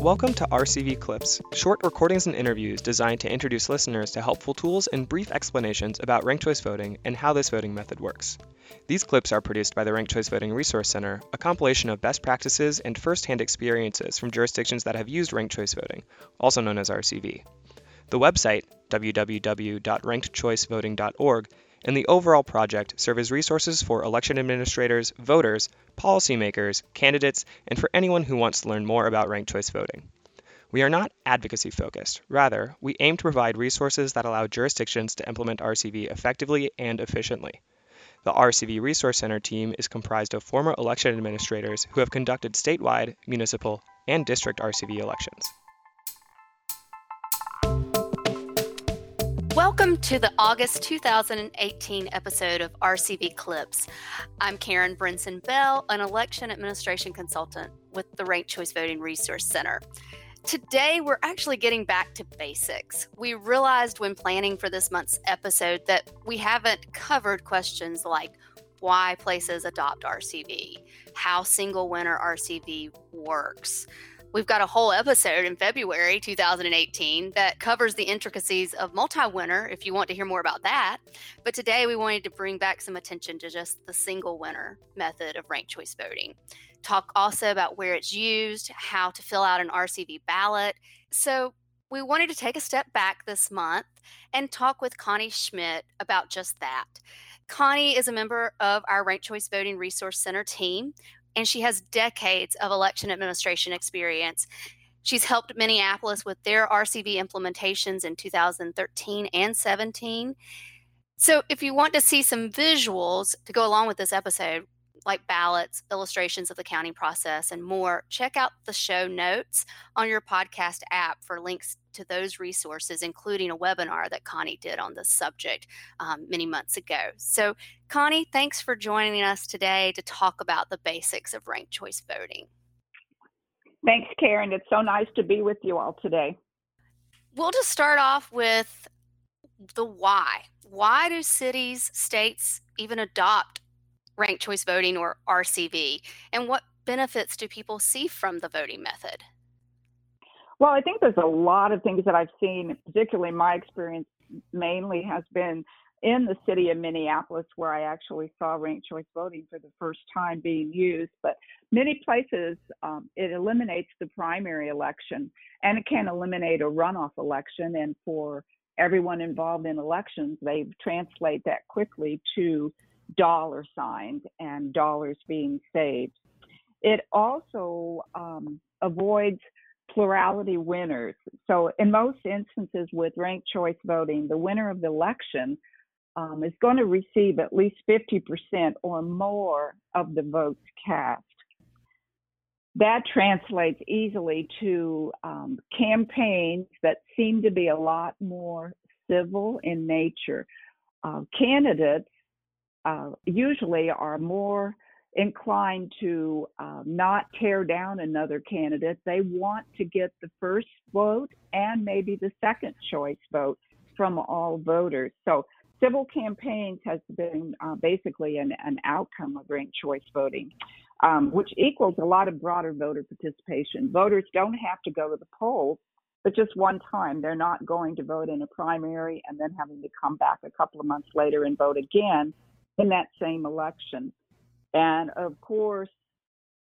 Welcome to RCV Clips, short recordings and interviews designed to introduce listeners to helpful tools and brief explanations about ranked choice voting and how this voting method works. These clips are produced by the Ranked Choice Voting Resource Center, a compilation of best practices and first-hand experiences from jurisdictions that have used ranked choice voting, also known as RCV. The website, www.rankedchoicevoting.org, and the overall project serve as resources for election administrators, voters, policymakers, candidates, and for anyone who wants to learn more about ranked choice voting. We are not advocacy focused. Rather, we aim to provide resources that allow jurisdictions to implement RCV effectively and efficiently. The RCV Resource Center team is comprised of former election administrators who have conducted statewide, municipal, and district RCV elections. Welcome to the August 2018 episode of RCV Clips. I'm Karen Brinson Bell, an election administration consultant with the Ranked Choice Voting Resource Center. Today, we're actually getting back to basics. We realized when planning for this month's episode that we haven't covered questions like why places adopt RCV, how single winner RCV works, We've got a whole episode in February 2018 that covers the intricacies of multi winner if you want to hear more about that. But today we wanted to bring back some attention to just the single winner method of ranked choice voting. Talk also about where it's used, how to fill out an RCV ballot. So we wanted to take a step back this month and talk with Connie Schmidt about just that. Connie is a member of our Ranked Choice Voting Resource Center team and she has decades of election administration experience. She's helped Minneapolis with their RCV implementations in 2013 and 17. So, if you want to see some visuals to go along with this episode, like ballots, illustrations of the counting process, and more, check out the show notes on your podcast app for links to those resources, including a webinar that Connie did on this subject um, many months ago. So, Connie, thanks for joining us today to talk about the basics of ranked choice voting. Thanks, Karen. It's so nice to be with you all today. We'll just start off with the why. Why do cities, states even adopt ranked choice voting or RCV? And what benefits do people see from the voting method? Well, I think there's a lot of things that I've seen, particularly my experience mainly has been in the city of Minneapolis, where I actually saw ranked choice voting for the first time being used. But many places, um, it eliminates the primary election and it can eliminate a runoff election. And for everyone involved in elections, they translate that quickly to dollar signs and dollars being saved. It also um, avoids plurality winners. So, in most instances with ranked choice voting, the winner of the election um, is going to receive at least 50% or more of the votes cast. That translates easily to um, campaigns that seem to be a lot more civil in nature. Uh, candidates uh, usually are more inclined to uh, not tear down another candidate. They want to get the first vote and maybe the second choice vote from all voters. So civil campaigns has been uh, basically an, an outcome of ranked choice voting, um, which equals a lot of broader voter participation. Voters don't have to go to the polls, but just one time. They're not going to vote in a primary and then having to come back a couple of months later and vote again in that same election. And of course,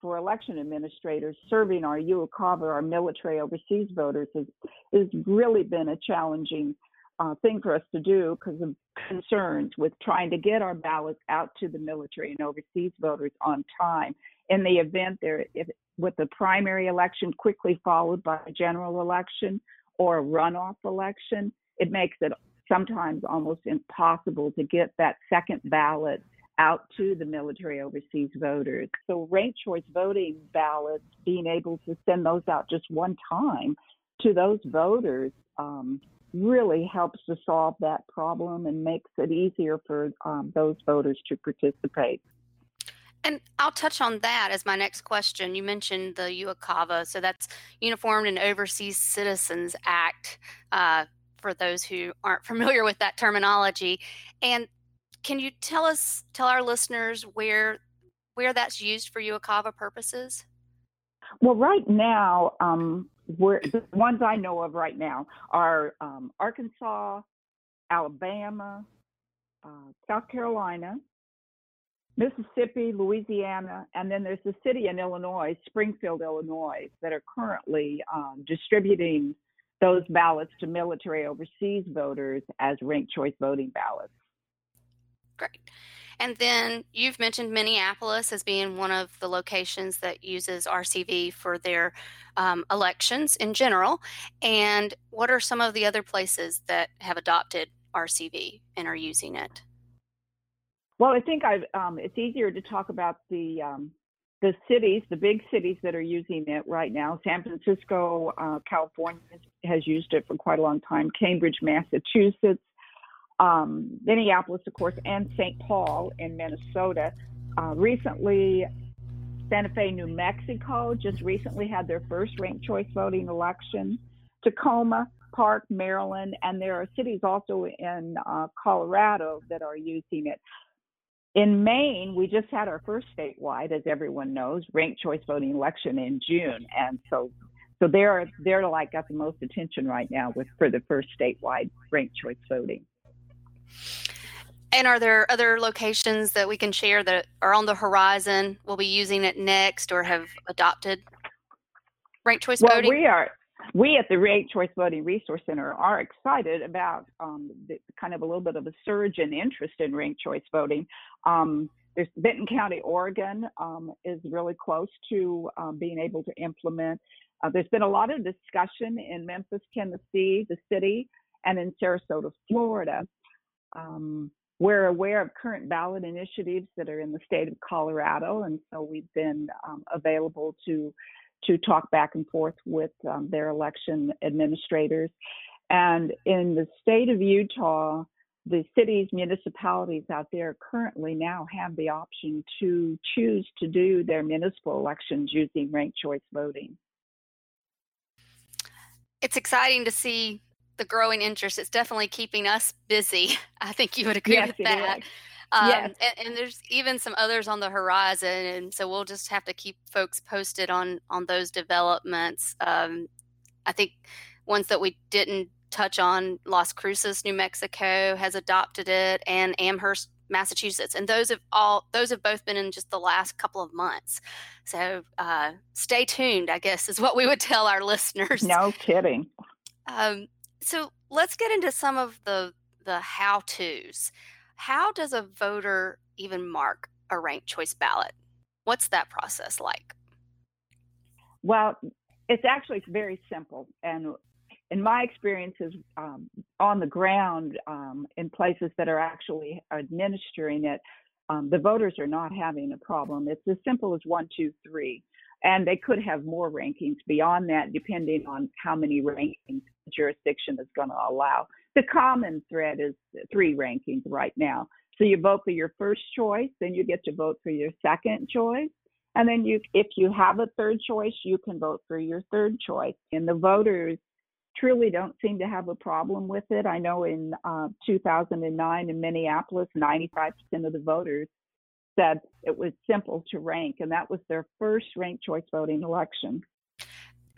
for election administrators, serving our UOCAVA, our military overseas voters, has, has really been a challenging uh, thing for us to do because of concerns with trying to get our ballots out to the military and overseas voters on time. In the event there, if, with the primary election quickly followed by a general election or a runoff election, it makes it sometimes almost impossible to get that second ballot out to the military overseas voters. So ranked choice voting ballots, being able to send those out just one time to those voters um, really helps to solve that problem and makes it easier for um, those voters to participate. And I'll touch on that as my next question. You mentioned the UOCAVA, so that's Uniformed and Overseas Citizens Act. Uh, for those who aren't familiar with that terminology, and can you tell us, tell our listeners where where that's used for UOCAVA purposes? Well, right now, um, where the ones I know of right now are um, Arkansas, Alabama, uh, South Carolina, Mississippi, Louisiana, and then there's a city in Illinois, Springfield, Illinois, that are currently um, distributing those ballots to military overseas voters as ranked choice voting ballots. Great. And then you've mentioned Minneapolis as being one of the locations that uses RCV for their um, elections in general. And what are some of the other places that have adopted RCV and are using it? Well, I think I've, um, it's easier to talk about the um, the cities, the big cities that are using it right now. San Francisco, uh, California has used it for quite a long time. Cambridge, Massachusetts, um, Minneapolis, of course, and St. Paul in Minnesota. Uh, recently, Santa Fe, New Mexico just recently had their first ranked choice voting election. Takoma, Park, Maryland, and there are cities also in uh, Colorado that are using it. In Maine, we just had our first statewide, as everyone knows, ranked choice voting election in June, and so so they're they're like got the most attention right now with for the first statewide ranked choice voting. And are there other locations that we can share that are on the horizon? We'll be using it next or have adopted ranked choice well, voting? we are we at the Ranked Choice Voting Resource Center are excited about um, the, kind of a little bit of a surge in interest in ranked choice voting. Um, there's Benton County, Oregon, um, is really close to um, being able to implement. Uh, there's been a lot of discussion in Memphis, Tennessee, the city, and in Sarasota, Florida. Um, we're aware of current ballot initiatives that are in the state of Colorado, and so we've been um, available to to talk back and forth with um, their election administrators. And in the state of Utah, the cities, municipalities out there currently now have the option to choose to do their municipal elections using ranked choice voting. It's exciting to see the growing interest. It's definitely keeping us busy. I think you would agree yes, with that. Um, yes. and, and, there's even some others on the horizon, and so we'll just have to keep folks posted on on those developments. Um, I think ones that we didn't touch on, Las Cruces, New Mexico, has adopted it, and Amherst, Massachusetts, and those have all those have both been in just the last couple of months. So uh, stay tuned, I guess, is what we would tell our listeners. No kidding. Um, so let's get into some of the the how tos. How does a voter even mark a ranked choice ballot? What's that process like? Well, it's actually very simple. And in my experiences um, on the ground um, in places that are actually administering it, um, the voters are not having a problem. It's as simple as one, two, three. And they could have more rankings beyond that, depending on how many rankings the jurisdiction is going to allow. The common thread is three rankings right now. So you vote for your first choice, then you get to vote for your second choice. And then you, if you have a third choice, you can vote for your third choice. And the voters truly don't seem to have a problem with it. I know in uh, 2009 in Minneapolis, 95% of the voters said it was simple to rank, and that was their first ranked choice voting election.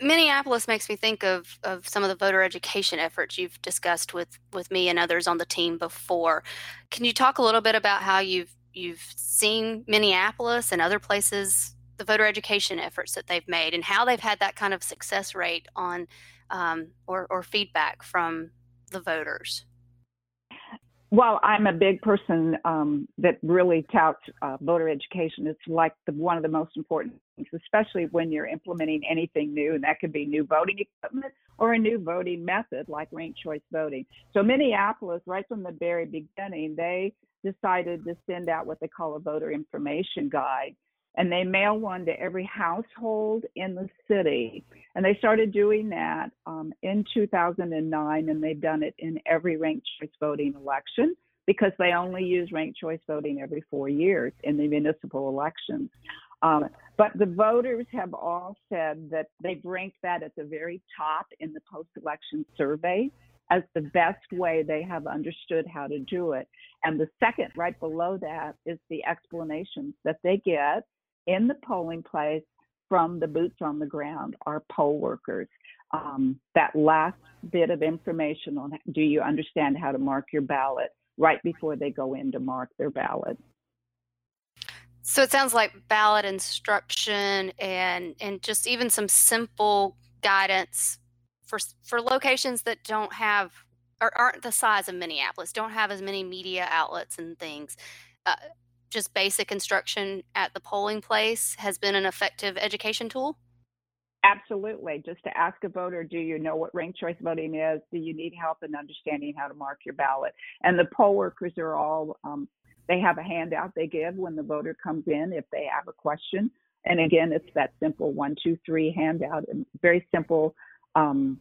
Minneapolis makes me think of, of some of the voter education efforts you've discussed with, with me and others on the team before. Can you talk a little bit about how you've you've seen Minneapolis and other places, the voter education efforts that they've made, and how they've had that kind of success rate on um, or, or feedback from the voters? Well, I'm a big person um, that really touts uh, voter education. It's like the, one of the most important things, especially when you're implementing anything new, and that could be new voting equipment or a new voting method like ranked choice voting. So, Minneapolis, right from the very beginning, they decided to send out what they call a voter information guide and they mail one to every household in the city. And they started doing that um, in 2009, and they've done it in every ranked choice voting election because they only use ranked choice voting every four years in the municipal elections. Um, but the voters have all said that they've ranked that at the very top in the post election survey as the best way they have understood how to do it. And the second, right below that, is the explanations that they get in the polling place from the boots on the ground, our poll workers. Um, that last bit of information on do you understand how to mark your ballot right before they go in to mark their ballot. So it sounds like ballot instruction and and just even some simple guidance for for locations that don't have or aren't the size of Minneapolis, don't have as many media outlets and things. Uh, just basic instruction at the polling place has been an effective education tool? Absolutely. Just to ask a voter, do you know what ranked choice voting is? Do you need help in understanding how to mark your ballot? And the poll workers are all, um, they have a handout they give when the voter comes in if they have a question. And again, it's that simple one, two, three handout and very simple, um,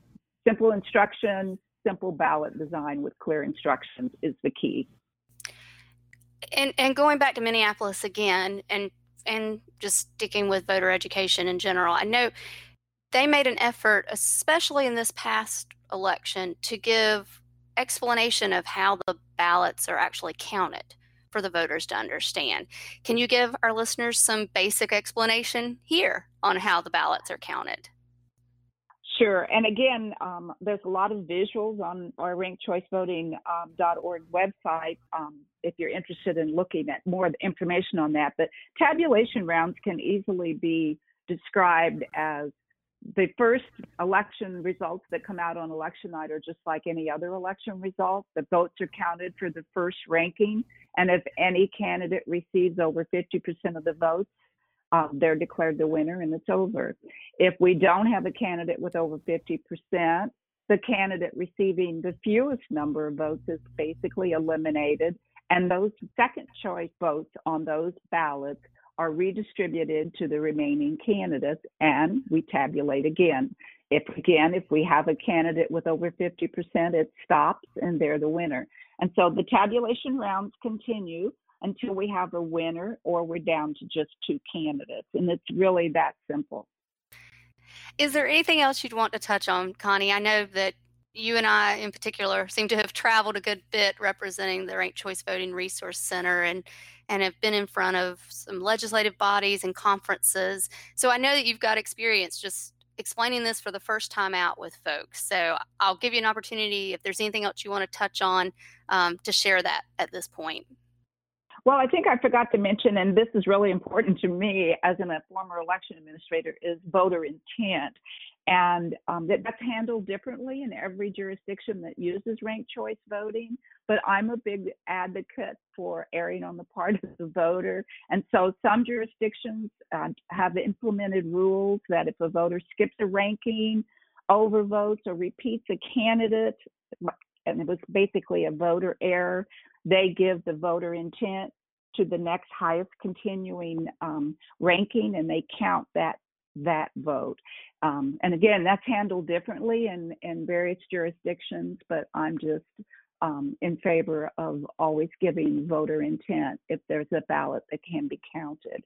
simple instructions, simple ballot design with clear instructions is the key and and going back to Minneapolis again, and and just sticking with voter education in general, I know they made an effort, especially in this past election, to give explanation of how the ballots are actually counted for the voters to understand. Can you give our listeners some basic explanation here on how the ballots are counted? Sure. And again, um, there's a lot of visuals on our rankedchoicevoting.org um, website um, if you're interested in looking at more information on that. But tabulation rounds can easily be described as the first election results that come out on election night are just like any other election result. The votes are counted for the first ranking. And if any candidate receives over 50% of the votes, um, they're declared the winner and it's over. If we don't have a candidate with over 50%, the candidate receiving the fewest number of votes is basically eliminated. And those second choice votes on those ballots are redistributed to the remaining candidates and we tabulate again. If again, if we have a candidate with over 50%, it stops and they're the winner. And so the tabulation rounds continue until we have a winner or we're down to just two candidates. And it's really that simple. Is there anything else you'd want to touch on, Connie? I know that you and I, in particular, seem to have traveled a good bit representing the Ranked Choice Voting Resource Center and and have been in front of some legislative bodies and conferences. So I know that you've got experience just explaining this for the first time out with folks. So I'll give you an opportunity if there's anything else you want to touch on um, to share that at this point. Well, I think I forgot to mention, and this is really important to me as a former election administrator, is voter intent. And um, that, that's handled differently in every jurisdiction that uses ranked choice voting. But I'm a big advocate for erring on the part of the voter. And so some jurisdictions uh, have implemented rules that if a voter skips a ranking, overvotes, or repeats a candidate, and it was basically a voter error, they give the voter intent to the next highest continuing um, ranking and they count that that vote. Um, and again, that's handled differently in, in various jurisdictions, but I'm just um, in favor of always giving voter intent if there's a ballot that can be counted.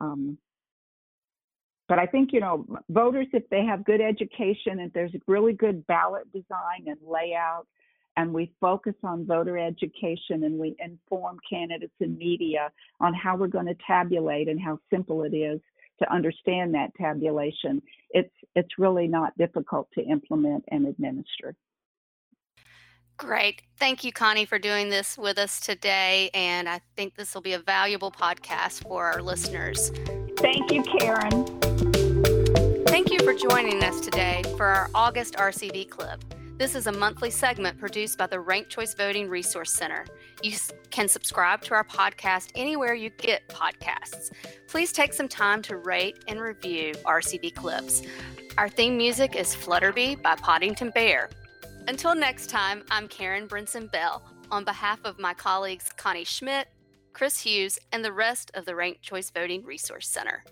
Um, but I think, you know, voters, if they have good education, if there's really good ballot design and layout, and we focus on voter education and we inform candidates and media on how we're going to tabulate and how simple it is to understand that tabulation. It's it's really not difficult to implement and administer. Great. Thank you, Connie, for doing this with us today. And I think this will be a valuable podcast for our listeners. Thank you, Karen. Thank you for joining us today for our August RCV Clip. This is a monthly segment produced by the Ranked Choice Voting Resource Center. You can subscribe to our podcast anywhere you get podcasts. Please take some time to rate and review RCV clips. Our theme music is Flutterby by Podington Bear. Until next time, I'm Karen Brinson Bell. On behalf of my colleagues Connie Schmidt, Chris Hughes, and the rest of the Ranked Choice Voting Resource Center.